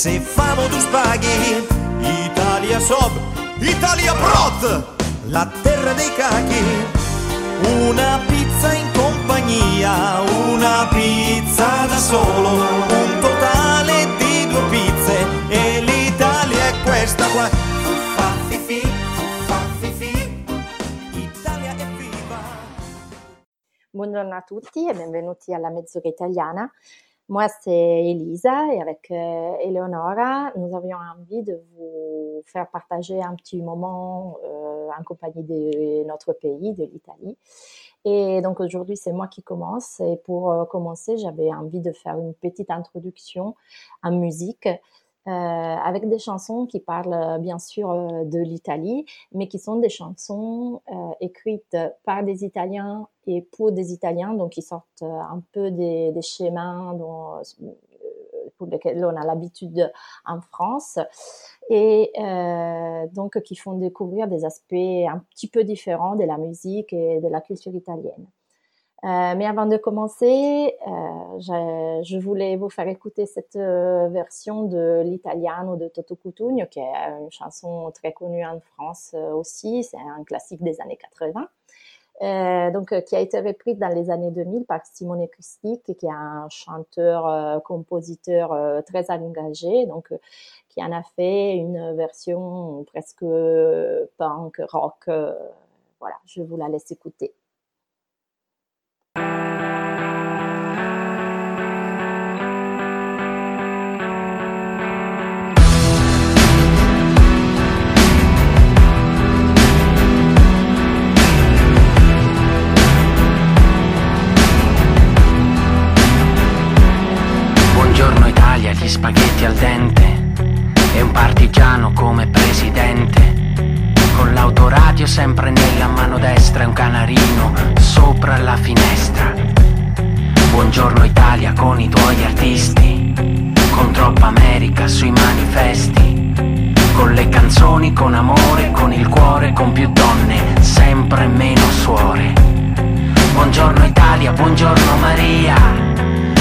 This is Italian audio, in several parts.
Se famo tu spaghi, Italia Sob, Italia Prot, la terra dei cachi. Una pizza in compagnia, una pizza da solo, un totale di due pizze e l'Italia è questa qua. Fa fifi, fa fifi, Italia è viva. Bonjour à tutti et benvenuti alla Mezz'ora Italiana. Moi, c'est Elisa et avec euh, Eleonora, nous avions envie de vous faire partager un petit moment euh, en compagnie de notre pays, de l'Italie. Et donc aujourd'hui, c'est moi qui commence. Et pour euh, commencer, j'avais envie de faire une petite introduction en musique euh, avec des chansons qui parlent euh, bien sûr euh, de l'Italie, mais qui sont des chansons écrites par des Italiens et pour des Italiens, donc qui sortent un peu des, des schémas dont, pour lesquels on a l'habitude en France, et euh, donc qui font découvrir des aspects un petit peu différents de la musique et de la culture italienne. Euh, mais avant de commencer, euh, je, voulais vous faire écouter cette euh, version de l'Italiano de Toto Cutugno, qui est une chanson très connue en France aussi. C'est un classique des années 80. Euh, donc, qui a été reprise dans les années 2000 par Simone Cristic, qui est un chanteur, compositeur très engagé, donc qui en a fait une version presque punk, rock. voilà, je vous la laisse écouter. Spaghetti al dente e un partigiano come presidente. Con l'autoradio sempre nella mano destra e un canarino sopra la finestra. Buongiorno Italia con i tuoi artisti, con troppa America sui manifesti. Con le canzoni, con amore, con il cuore, con più donne, sempre meno suore. Buongiorno Italia, buongiorno Maria,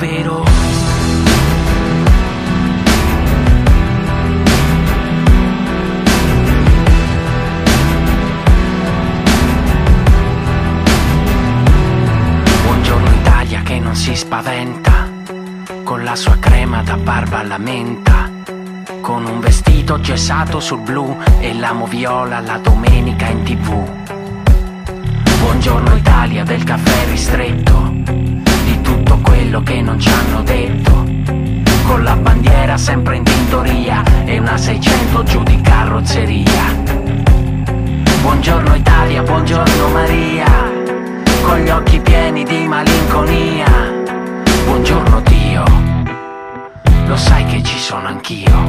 italiano vero. Buongiorno Italia che non si spaventa, con la sua crema da barba alla menta, con un vestito gessato sul blu e l'amo viola la domenica in tv. Buongiorno Italia del caffè ristretto, quello che non ci hanno detto, con la bandiera sempre in tintoria e una 600 giù di carrozzeria. Buongiorno Italia, buongiorno Maria, con gli occhi pieni di malinconia. Buongiorno Dio, lo sai che ci sono anch'io.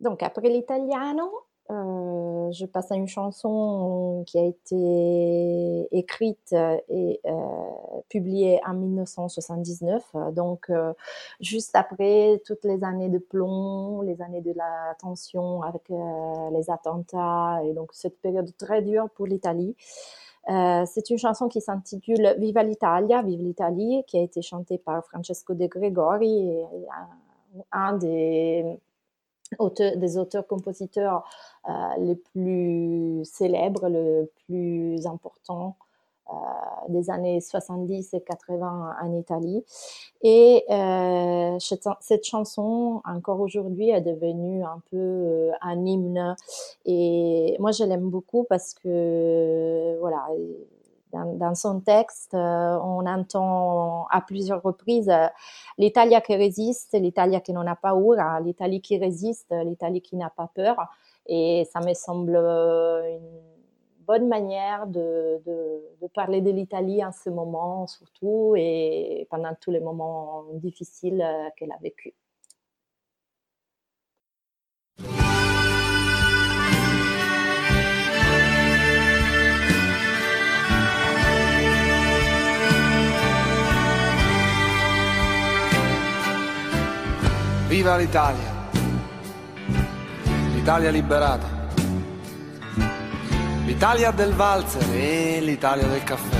Donc après l'italiano, euh, je passe à une chanson qui a été écrite et euh, publiée en 1979, donc euh, juste après toutes les années de plomb, les années de la tension avec les attentats et donc cette période très dure pour l'Italie. C'est une chanson qui s'intitule Viva l'Italia, Vive l'Italie, qui a été chantée par Francesco De Gregori, un des auteurs, des auteurs-compositeurs euh, les plus célèbres, le plus importants euh, des années 70 et 80 en Italie. Et euh, cette chanson, encore aujourd'hui, est devenue un peu euh, un hymne. Et moi, je l'aime beaucoup parce que, voilà, dans, son texte, euh, on entend à plusieurs reprises euh, l'Italia qui résiste, l'Italia qui n'en a pas paura, l'Italie qui résiste, l'Italie qui n'a pas peur. Et ça me semble euh, une bonne manière de, de parler de l'Italie en ce moment, surtout, et pendant tous les moments difficiles qu'elle a vécu. Viva l'Italia! L'Italia liberata! L'Italia del valzer e l'Italia del caffè.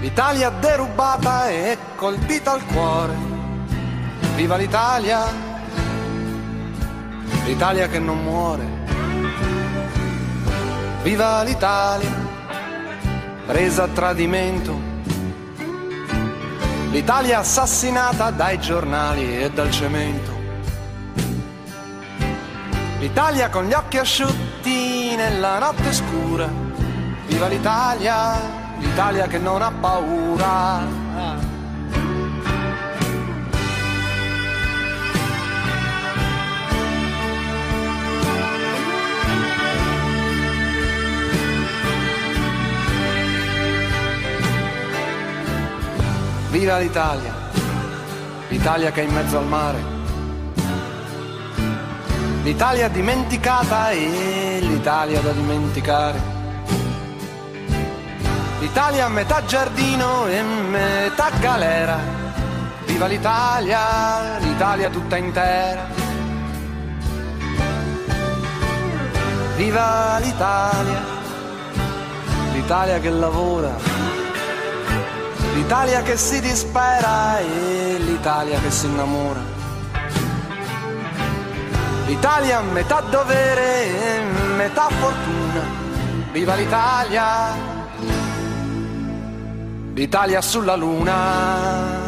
L'Italia derubata e colpita al cuore. Viva l'Italia! L'Italia che non muore. Viva l'Italia! Presa a tradimento l'Italia assassinata dai giornali e dal cemento. L'Italia con gli occhi asciutti nella notte scura. Viva l'Italia, l'Italia che non ha paura. Viva l'Italia, l'Italia che è in mezzo al mare, l'Italia dimenticata e l'Italia da dimenticare, l'Italia a metà giardino e metà galera, viva l'Italia, l'Italia tutta intera. Viva l'Italia, l'Italia che lavora l'Italia che si dispera e l'Italia che si innamora. L'Italia metà dovere e metà fortuna. Viva l'Italia! L'Italia sulla luna.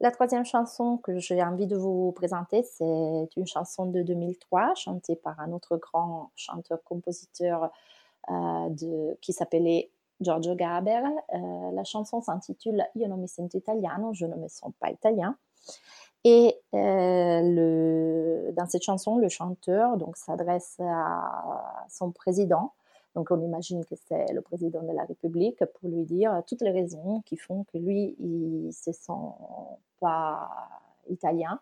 La troisième chanson que j'ai envie de vous présenter, c'est une chanson de 2003, chantée par un autre grand chanteur-compositeur euh, qui s'appelait Giorgio Gaber. Euh, la chanson s'intitule Io non mi sento italiano, je ne me sens pas italien. Et euh, dans cette chanson, le chanteur donc s'adresse à son président. Donc on imagine que c'est le président de la République pour lui dire toutes les raisons qui font que lui, il se sent pas italien.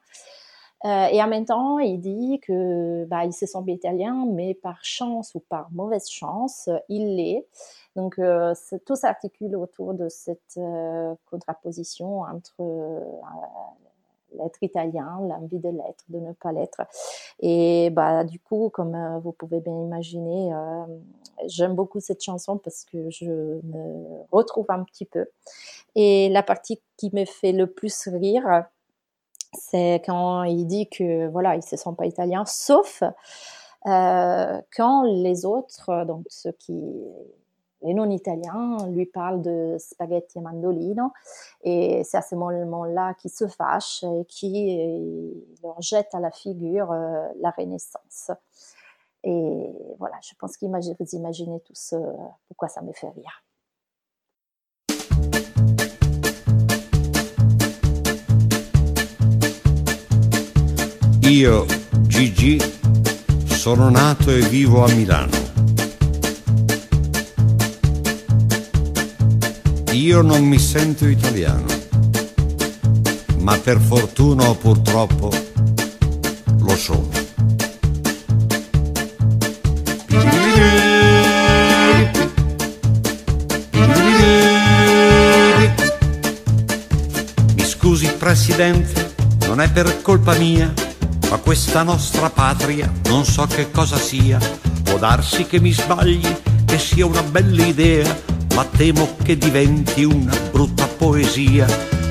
Euh, et en même temps, il dit que bah, il se sent italien, mais par chance ou par mauvaise chance, il l'est. Donc euh, tout s'articule autour de cette euh, contraposition entre euh, l'être italien, l'envie de l'être, de ne pas l'être. Et bah du coup, comme euh, vous pouvez bien imaginer, euh, j'aime beaucoup cette chanson parce que je me retrouve un petit peu. Et la partie qui me fait le plus rire, c'est quand il dit que voilà, il se sent pas italien, sauf euh, quand les autres, donc ceux qui les non-italiens lui parlent de spaghetti et mandolino et c'est à ce moment-là qu'ils se fâchent et qui leur jette à la figure euh, la Renaissance. Et voilà, je pense que vous imaginez tous euh, pourquoi ça me fait rire. Io, Gigi, sono nato e vivo a Milano. Io non mi sento italiano, ma per fortuna o purtroppo lo sono. Mi scusi Presidente, non è per colpa mia, ma questa nostra patria non so che cosa sia. Può darsi che mi sbagli, che sia una bella idea, ma temo che diventi una brutta poesia.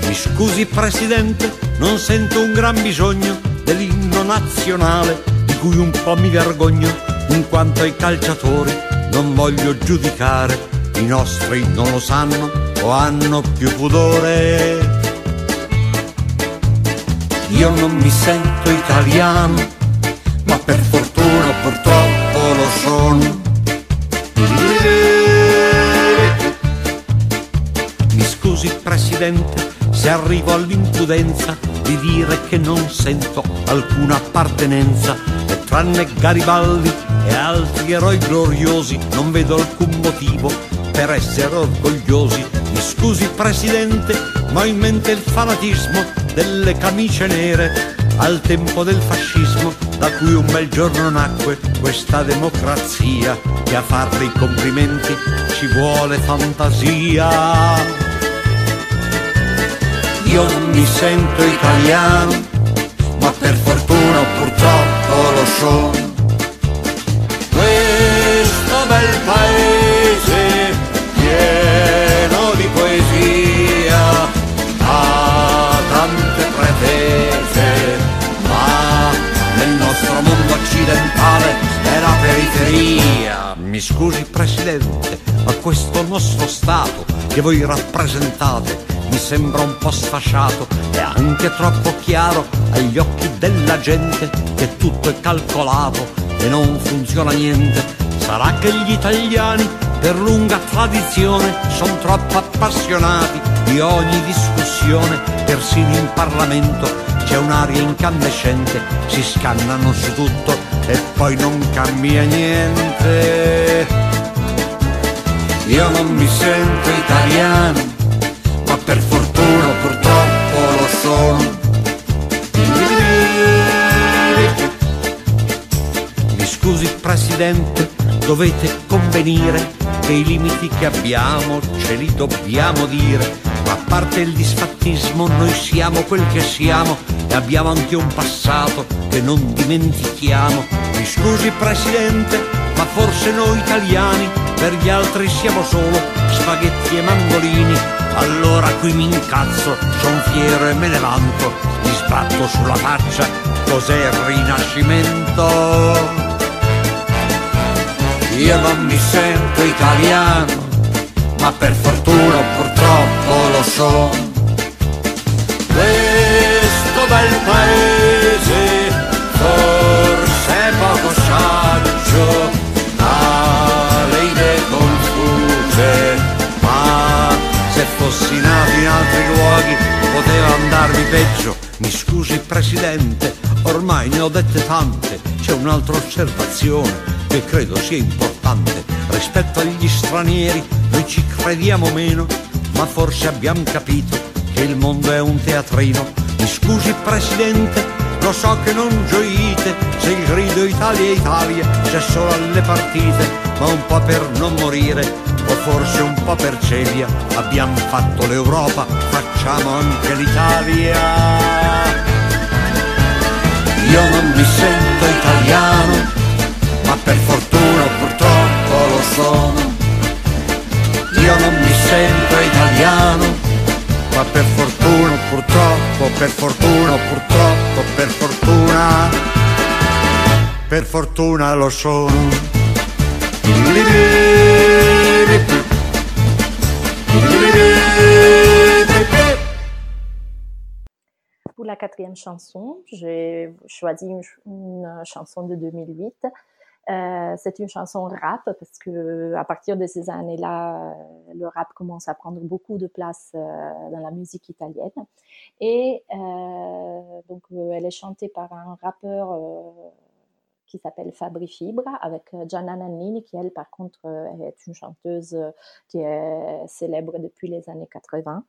Mi scusi Presidente, non sento un gran bisogno dell'inno nazionale, di cui un po' mi vergogno, in quanto ai calciatori non voglio giudicare, i nostri non lo sanno o hanno più pudore. Io non mi sento italiano, ma per fortuna purtroppo lo sono. Scusi Presidente se arrivo all'imprudenza di dire che non sento alcuna appartenenza e tranne Garibaldi e altri eroi gloriosi non vedo alcun motivo per essere orgogliosi. Mi scusi Presidente, ma ho in mente il fanatismo delle camicie nere al tempo del fascismo da cui un bel giorno nacque questa democrazia che a farle i complimenti ci vuole fantasia. Io mi sento italiano, ma per fortuna purtroppo lo sono. Questo bel paese pieno di poesia ha tante pretese, ma nel nostro mondo occidentale è la periferia. Mi scusi Presidente, ma questo nostro Stato che voi rappresentate mi sembra un po' sfasciato e anche troppo chiaro agli occhi della gente che tutto è calcolato e non funziona niente. Sarà che gli italiani per lunga tradizione sono troppo appassionati di ogni discussione, persino in Parlamento c'è un'aria incandescente, si scannano su tutto e poi non cambia niente. Io non mi sento italiano, per fortuna purtroppo lo sono. Mi scusi Presidente, dovete convenire che i limiti che abbiamo ce li dobbiamo dire, ma a parte il disfattismo noi siamo quel che siamo e abbiamo anche un passato che non dimentichiamo. Mi scusi Presidente, ma forse noi italiani per gli altri siamo solo spaghetti e mandolini. Allora qui mi incazzo, son fiero e me ne vanto, mi sbatto sulla faccia, cos'è il rinascimento? Io non mi sento italiano, ma per fortuna purtroppo lo sono. Poteva andarmi peggio. Mi scusi presidente, ormai ne ho dette tante, c'è un'altra osservazione che credo sia importante. Rispetto agli stranieri noi ci crediamo meno, ma forse abbiamo capito che il mondo è un teatrino. Mi scusi presidente, lo so che non gioite se il grido Italia Italia c'è solo alle partite, ma un po' per non morire o forse un po' per celia. Abbiamo fatto l'Europa, facciamo anche l'Italia. Io non mi sento italiano, ma per fortuna purtroppo lo sono. Io non mi sento italiano, ma per fortuna purtroppo, per fortuna purtroppo, per fortuna, per fortuna lo sono. Chanson, j'ai choisi une, chanson de 2008. Euh, c'est une chanson rap parce que à partir de ces années-là, euh, le rap commence à prendre beaucoup de place euh, dans la musique italienne. Et donc, elle est chantée par un rappeur qui s'appelle Fabri Fibra avec Gianna Nannini qui, elle, par contre, est une chanteuse qui est célèbre depuis les années 80.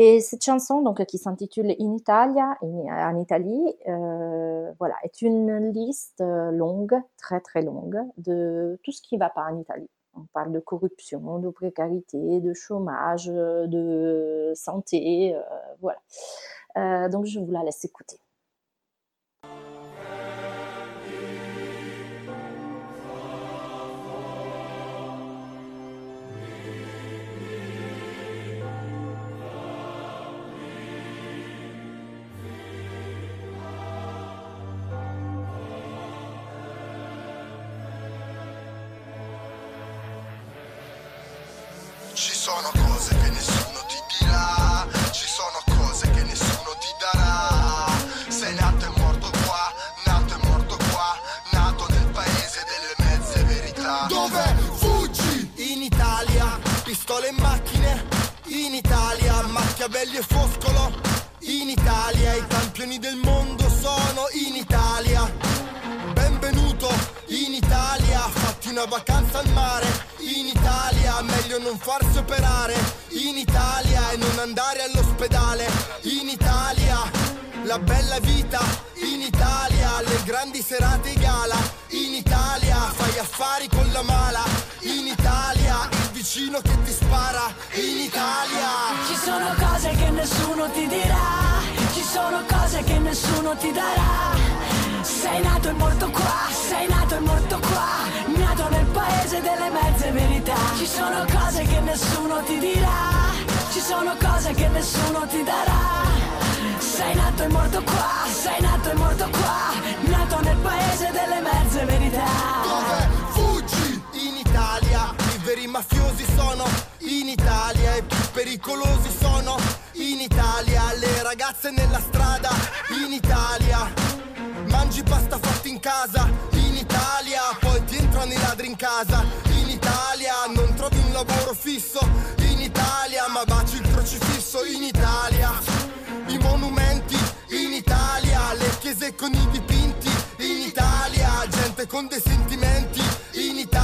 Et cette chanson, donc, qui s'intitule In Italia, en Italie, euh, voilà, est une liste longue, très très longue, de tout ce qui ne va pas en Italie. On parle de corruption, de précarité, de chômage, de santé, euh, voilà. Euh, donc, je vous la laisse écouter. Pistole e macchine. In Italia, Machiavelli e Foscolo. In Italia, i campioni del mondo sono in Italia. Benvenuto in Italia, fatti una vacanza al mare. In Italia, meglio non farsi operare. In Italia e non andare all'ospedale. In Italia, la bella vita. In Italia, le grandi serate e gala. In Italia, fai affari con la mala. In Italia, vicino che ti spara. In Italia. Ci sono cose che nessuno ti dirà, ci sono cose che nessuno ti darà. Sei nato e morto qua, sei nato e morto qua, nato nel paese delle mezze verità. Ci sono cose che nessuno ti dirà, ci sono cose che nessuno ti darà. Sei nato e morto qua, sei nato e morto qua, nato nel paese delle mezze verità. Veri mafiosi sono. In Italia e più pericolosi sono. In Italia, le ragazze nella strada. In Italia. Mangi pasta fatta in casa. In Italia, poi ti entrano i ladri in casa. In Italia, non trovi un lavoro fisso. In Italia, ma baci il crocifisso. In Italia. I monumenti. In Italia, le chiese con i dipinti. In Italia, gente con dei sentimenti. In Italia,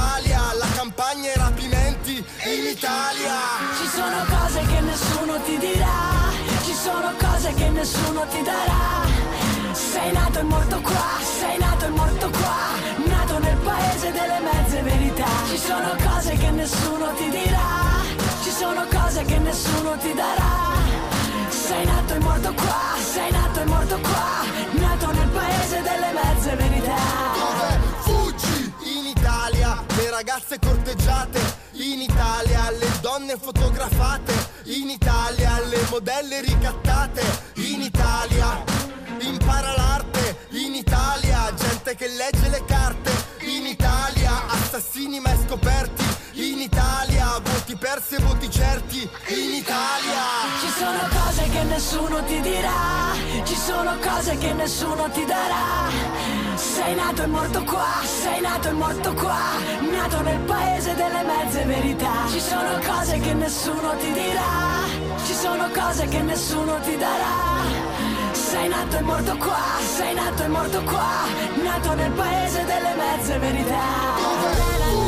in Italia. Ci sono cose che nessuno ti dirà, ci sono cose che nessuno ti darà. Sei nato e morto qua, sei nato e morto qua, nato nel paese delle mezze verità. Ci sono cose che nessuno ti dirà, ci sono cose che nessuno ti darà. Sei nato e morto qua, sei nato e morto qua, nato nel paese delle mezze verità. Le ragazze corteggiate, in Italia, le donne fotografate, in Italia, le modelle ricattate, in Italia. Impara l'arte in Italia, gente che legge le carte in Italia, assassini mai scoperti in Italia, voti persi e voti certi in Italia. Ci sono nessuno ti dirà, ci sono cose che nessuno ti darà. Sei nato e morto qua, sei nato e morto qua, nato nel paese delle mezze verità. Ci sono cose che nessuno ti dirà, ci sono cose che nessuno ti darà. sei nato e morto qua, sei nato e morto qua, nato nel paese delle mezze verità.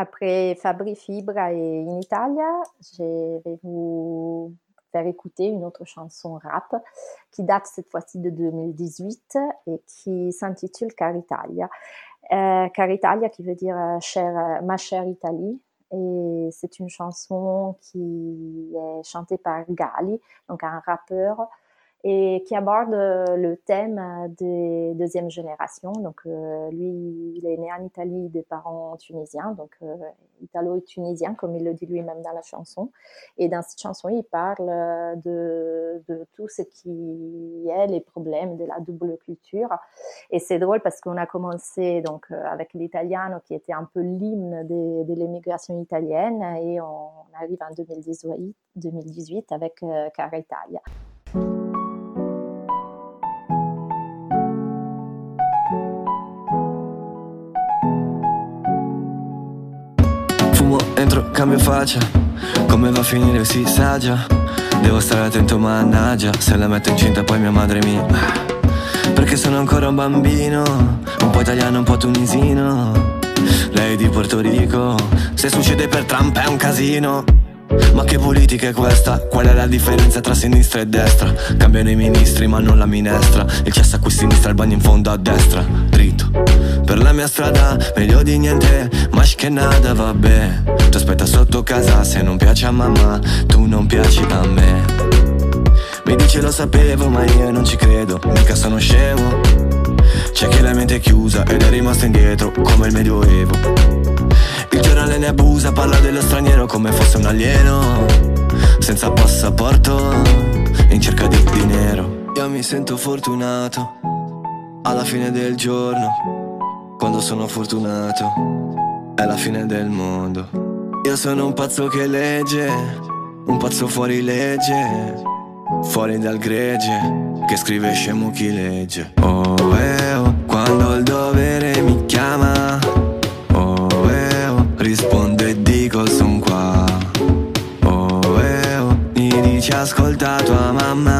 Après Fabri Fibra et In Italia, je vais vous faire écouter une autre chanson rap qui date cette fois-ci de 2018 et qui s'intitule Caritalia. Euh, Caritalia qui veut dire euh, chère- ma chère Italie. Et c'est une chanson qui est chantée par Gali, donc un rappeur, et qui aborde euh, le thème euh, des deuxième génération. Donc euh, lui, il est né en Italie des parents tunisiens, donc euh, italo et tunisien, comme il le dit lui-même dans la chanson. Et dans cette chanson, il parle euh, de, de tout ce qui est les problèmes de la double culture. Et c'est drôle parce qu'on a commencé donc avec l'italiano qui était un peu l'hymne de, de l'immigration italienne et on arrive en 2018, 2018 avec euh, Italia. Entro, cambio faccia. Come va a finire si sa già. Devo stare attento mannaggia. Se la metto incinta poi mia madre mi Perché sono ancora un bambino. Un po' italiano, un po' tunisino. Lei di Porto Rico. Se succede per Trump è un casino ma che politica è questa? Qual è la differenza tra sinistra e destra? Cambiano i ministri ma non la minestra. Il cesso a sinistra, il bagno in fondo a destra. Dritto. Per la mia strada, meglio di niente. Ma che nada, vabbè. Ti aspetta sotto casa se non piace a mamma Tu non piaci a me. Mi dice lo sapevo ma io non ci credo. Mica sono scemo. C'è chi la mente è chiusa ed è rimasto indietro Come il medioevo ne abusa, parla dello straniero come fosse un alieno Senza passaporto, in cerca di dinero. Io mi sento fortunato, alla fine del giorno Quando sono fortunato, è la fine del mondo. Io sono un pazzo che legge, un pazzo fuori legge Fuori dal gregge, che scrive scemo chi legge. Oh, eh, oh, quando il dovere mi chiama rispondo e dico son qua Oh, eh, oh, mi dici ascolta tua mamma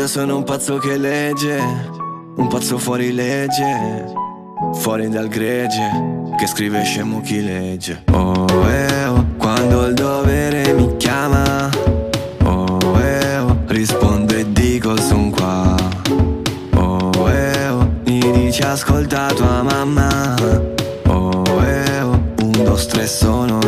Io sono un pazzo che legge Un pazzo fuori legge Fuori dal gregge Che scrive scemo chi legge. Oh eh oh Quando il dovere mi chiama Oh eh oh Rispondo e dico son qua. Oh eh oh Mi dici ascolta tua mamma. Oh eh oh Un, due, tre sono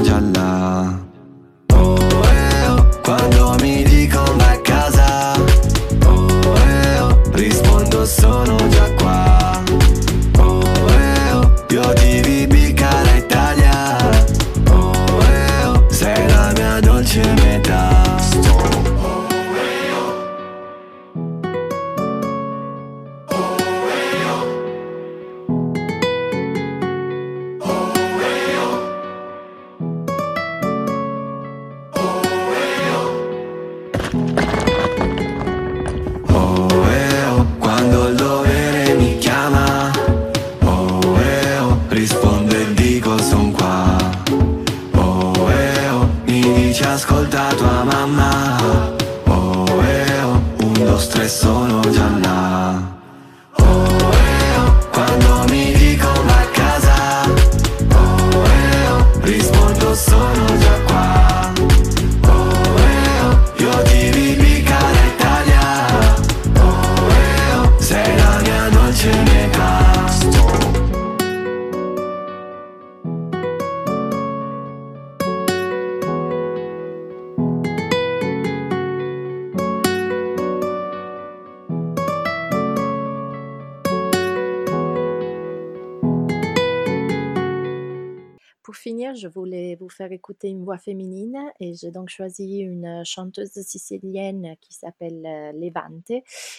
écouter une voix féminine et j'ai donc choisi une chanteuse sicilienne qui s'appelle euh, Levante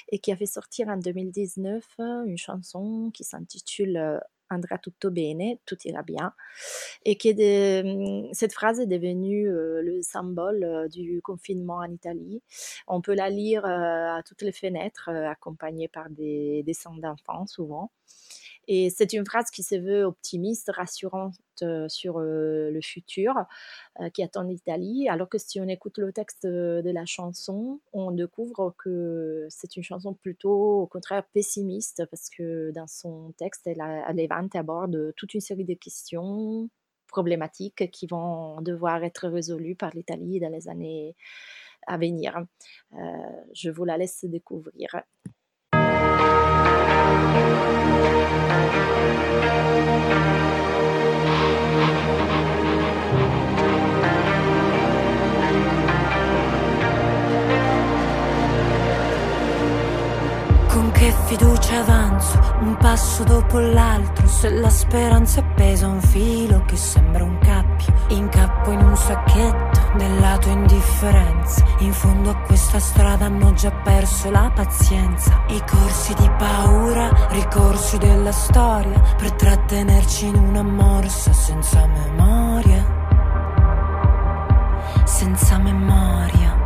et qui a fait sortir en 2019 euh, une chanson qui s'intitule euh, Andrà tutto bene, tout ira bien, et qui est de- cette phrase est devenue euh, le symbole euh, du confinement en Italie. On peut la lire euh, à toutes les fenêtres, euh, accompagnée par des dessins d'enfants souvent. Et c'est une phrase qui se veut optimiste, rassurante euh, sur euh, le futur euh, qui attend l'Italie, alors que si on écoute le texte de la chanson, on découvre que c'est une chanson plutôt au contraire pessimiste, parce que dans son texte, elle, Levante aborde toute une série de questions problématiques qui vont devoir être résolues par l'Italie dans les années à venir. Je vous la laisse découvrir. Fiducia avanzo, un passo dopo l'altro, se la speranza appesa a un filo che sembra un cappio, incappo in un sacchetto della tua indifferenza, in fondo a questa strada hanno già perso la pazienza, i corsi di paura, ricorsi della storia, per trattenerci in una morsa senza memoria, senza memoria.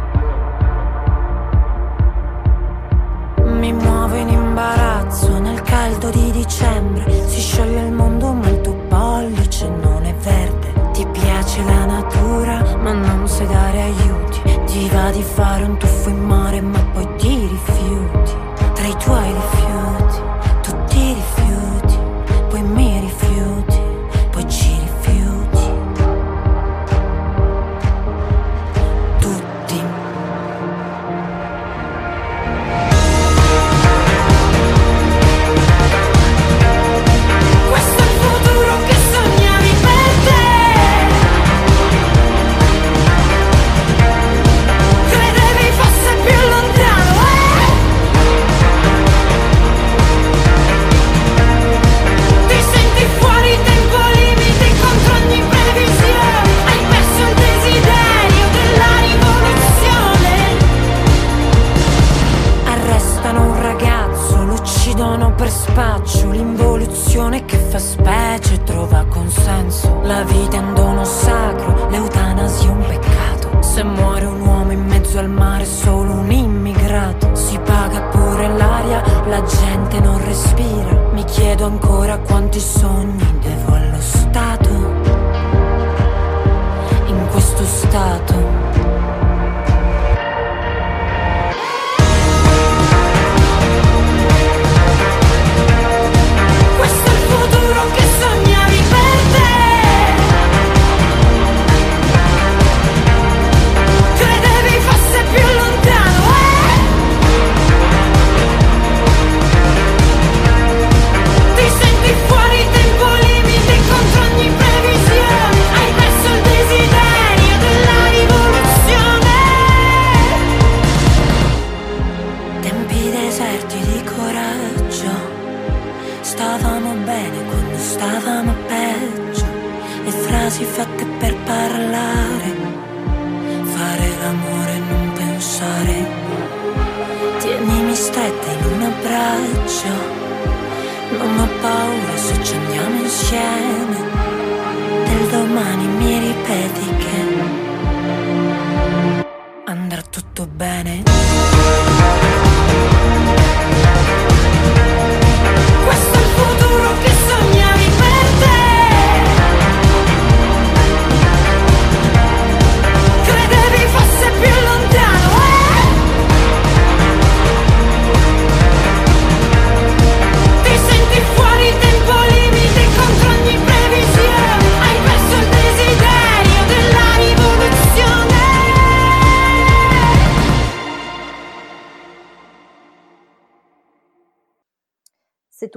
Mi muovo in imbarazzo nel caldo di dicembre. Si scioglie il mondo, ma il tuo pollice non è verde. Ti piace la natura, ma non sai dare aiuti. Ti va di fare un tuffo in mare, ma poi ti rifiuti. Tra i tuoi rifiuti,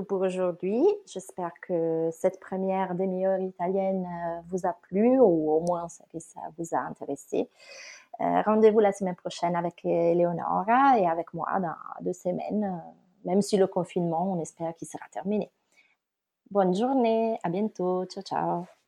pour aujourd'hui. J'espère que cette première demi-heure italienne euh, vous a plu ou au moins que ça vous a intéressé. Euh, rendez-vous la semaine prochaine avec Eleonora et avec moi dans deux semaines, euh, même si le confinement, on espère qu'il sera terminé. Bonne journée, à bientôt, ciao ciao.